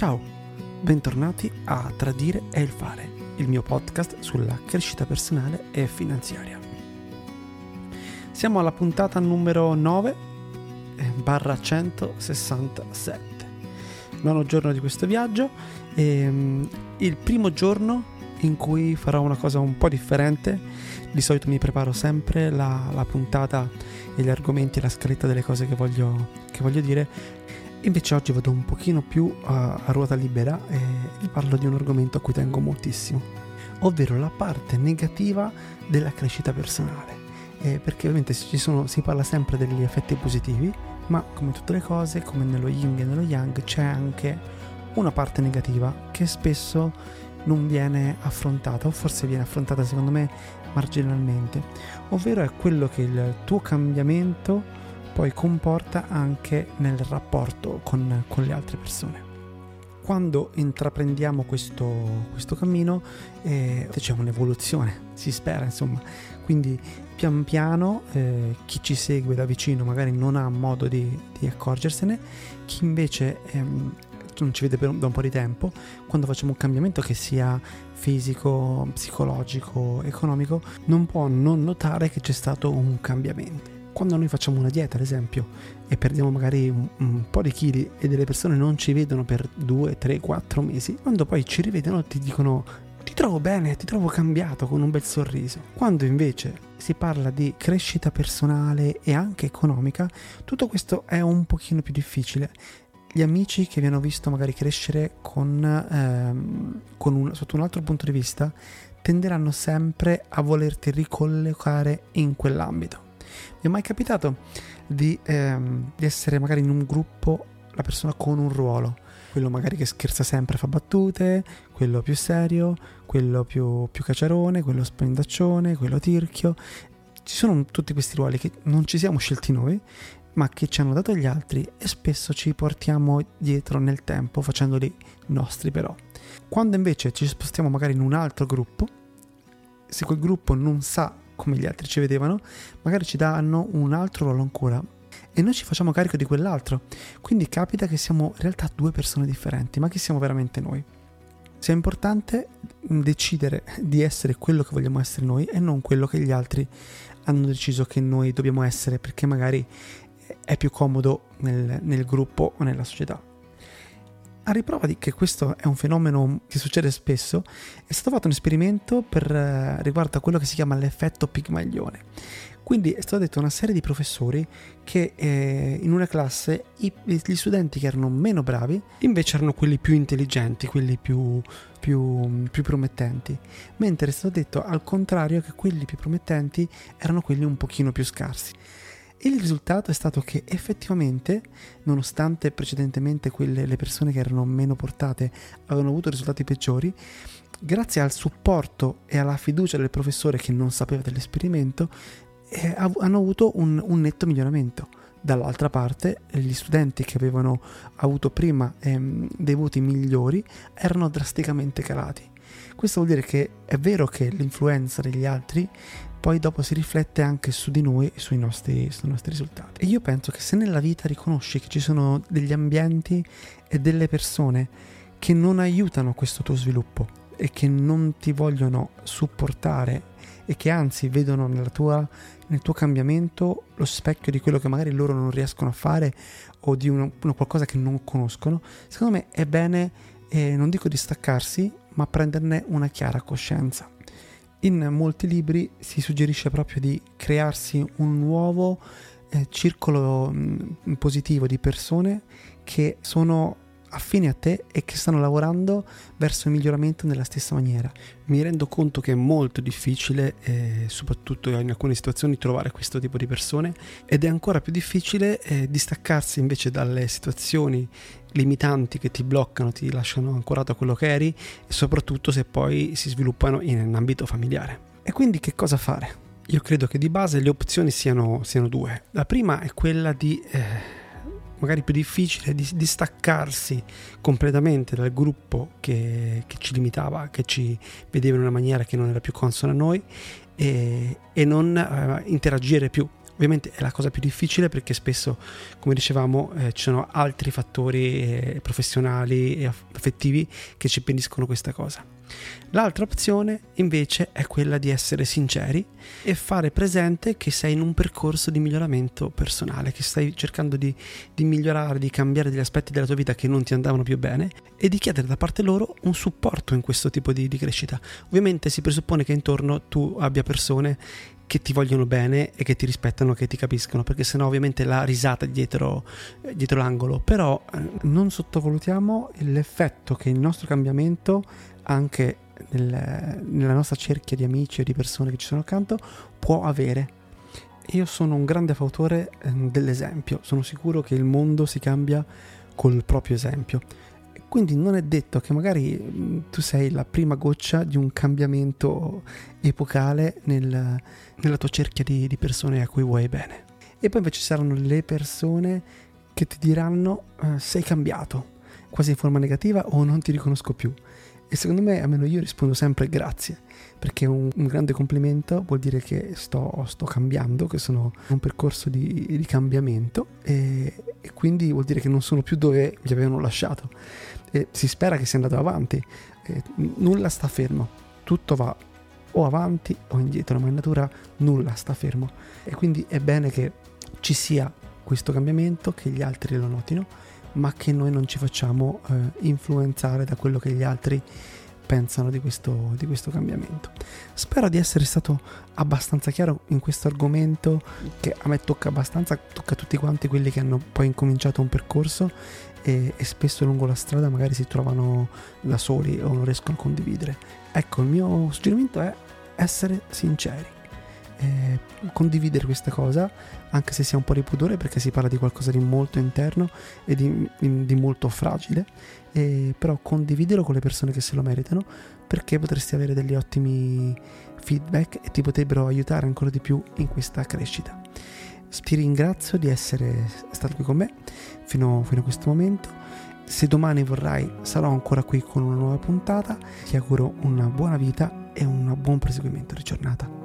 Ciao, bentornati a Tradire è il fare, il mio podcast sulla crescita personale e finanziaria. Siamo alla puntata numero 9 eh, barra 167. Nono giorno di questo viaggio e um, il primo giorno in cui farò una cosa un po' differente. Di solito mi preparo sempre la, la puntata e gli argomenti la scaletta delle cose che voglio, che voglio dire Invece oggi vado un pochino più a, a ruota libera e vi parlo di un argomento a cui tengo moltissimo, ovvero la parte negativa della crescita personale. Eh, perché ovviamente sono, si parla sempre degli effetti positivi, ma come tutte le cose, come nello yin e nello yang, c'è anche una parte negativa che spesso non viene affrontata, o forse viene affrontata secondo me marginalmente, ovvero è quello che il tuo cambiamento poi comporta anche nel rapporto con, con le altre persone. Quando intraprendiamo questo, questo cammino eh, c'è un'evoluzione, si spera insomma, quindi pian piano eh, chi ci segue da vicino magari non ha modo di, di accorgersene, chi invece ehm, non ci vede da un po' di tempo, quando facciamo un cambiamento che sia fisico, psicologico, economico, non può non notare che c'è stato un cambiamento quando noi facciamo una dieta, ad esempio, e perdiamo magari un, un, po' di chili e delle persone non ci vedono per 2, 3, 4 mesi, quando poi ci rivedono ti dicono ti trovo bene, ti trovo cambiato con un bel sorriso. Quando invece si parla di crescita personale e anche economica, tutto questo è un pochino più difficile. Gli amici che vi hanno visto magari crescere con, ehm, con un, sotto un altro punto di vista tenderanno sempre a volerti ricollocare in quell'ambito vi è mai capitato di, ehm, di essere magari in un gruppo la persona con un ruolo? Quello magari che scherza sempre, fa battute, quello più serio, quello più, più caciarone, quello spendaccione, quello tirchio. Ci sono tutti questi ruoli che non ci siamo scelti noi, ma che ci hanno dato gli altri e spesso ci portiamo dietro nel tempo facendoli nostri però. Quando invece ci spostiamo magari in un altro gruppo, se quel gruppo non sa come gli altri ci vedevano, magari ci danno un altro ruolo ancora e noi ci facciamo carico di quell'altro. Quindi capita che siamo in realtà due persone differenti, ma che siamo veramente noi. Sia importante decidere di essere quello che vogliamo essere noi e non quello che gli altri hanno deciso che noi dobbiamo essere perché magari è più comodo nel, nel gruppo o nella società. A riprova di che questo è un fenomeno che succede spesso, è stato fatto un esperimento per, eh, riguardo a quello che si chiama l'effetto Pigmaglione. Quindi è stata detta una serie di professori che eh, in una classe i, gli studenti che erano meno bravi invece erano quelli più intelligenti, quelli più, più, più promettenti, mentre è stato detto al contrario che quelli più promettenti erano quelli un pochino più scarsi. Il risultato è stato che effettivamente, nonostante precedentemente quelle, le persone che erano meno portate avevano avuto risultati peggiori, grazie al supporto e alla fiducia del professore che non sapeva dell'esperimento, eh, hanno avuto un, un, netto miglioramento. Dall'altra parte, gli studenti che avevano avuto prima ehm, dei voti migliori erano drasticamente calati. Questo vuol dire che è vero che l'influenza degli altri poi dopo si riflette anche su di noi e sui nostri, sui nostri risultati. E io penso che se nella vita riconosci che ci sono degli ambienti e delle persone che non aiutano questo tuo sviluppo e che non ti vogliono supportare e che anzi vedono tua, nel tuo cambiamento lo specchio di quello che magari loro non riescono a fare o di uno, uno qualcosa che non conoscono, secondo me è bene, eh, non dico distaccarsi, ma prenderne una chiara coscienza. In molti libri si suggerisce proprio di crearsi un nuovo eh, circolo mh, mm, positivo di persone che sono affini a te e che stanno lavorando verso il miglioramento nella stessa maniera. Mi rendo conto che è molto difficile, eh, soprattutto in alcune situazioni, trovare questo tipo di persone ed è ancora più difficile eh, distaccarsi invece dalle situazioni limitanti che ti bloccano, ti lasciano ancorato a quello che eri e soprattutto se poi si sviluppano in un ambito familiare. E quindi che cosa fare? Io credo che di base le opzioni siano, siano due. La prima è quella di... Eh, magari più difficile di distaccarsi completamente dal gruppo che, che, ci limitava, che ci vedeva in una maniera che non era più consona a noi e, e non uh, interagire più. Ovviamente è la cosa più difficile perché spesso, come dicevamo, eh, ci sono altri fattori eh, professionali e affettivi che ci impediscono questa cosa. L'altra opzione invece è quella di essere sinceri e fare presente che sei in un percorso di miglioramento personale, che stai cercando di, di, migliorare, di cambiare degli aspetti della tua vita che non ti andavano più bene e di chiedere da parte loro un supporto in questo tipo di, di crescita. Ovviamente si presuppone che intorno tu abbia persone che ti vogliono bene e che ti rispettano, che ti capiscono, perché sennò ovviamente la risata dietro, dietro l'angolo. Però eh, non sottovalutiamo l'effetto che il nostro cambiamento anche nel, nella nostra cerchia di amici o di persone che ci sono accanto può avere. Io sono un grande fautore ehm, dell'esempio, sono sicuro che il mondo si cambia col proprio esempio. Quindi non è detto che magari tu sei la prima goccia di un cambiamento epocale nel, nella tua cerchia di, di, persone a cui vuoi bene. E poi invece ci saranno le persone che ti diranno uh, sei cambiato, quasi in forma negativa o non ti riconosco più. E secondo me, almeno io rispondo sempre grazie, perché un, un grande complimento vuol dire che sto, sto, cambiando, che sono in un percorso di, di cambiamento e, e, quindi vuol dire che non sono più dove mi avevano lasciato. E si spera che sia andato avanti, e nulla sta fermo, tutto va o avanti o indietro, ma in natura nulla sta fermo. E quindi è bene che ci sia questo cambiamento, che gli altri lo notino ma che noi non ci facciamo eh, influenzare da quello che gli altri pensano di questo, di questo, cambiamento. Spero di essere stato abbastanza chiaro in questo argomento che a me tocca abbastanza, tocca a tutti quanti quelli che hanno poi incominciato un percorso e, e spesso lungo la strada magari si trovano da soli o non riescono a condividere. Ecco, il mio suggerimento è essere sinceri eh, condividere questa cosa, anche se si ha un po' di pudore perché si parla di qualcosa di molto interno e di, di molto fragile, eh, però condividilo con le persone che se lo meritano perché potresti avere degli ottimi feedback e ti potrebbero aiutare ancora di più in questa crescita. Ti ringrazio di essere stato qui con me fino, fino a questo momento. Se domani vorrai sarò ancora qui con una nuova puntata. Ti auguro una buona vita e un buon proseguimento di giornata.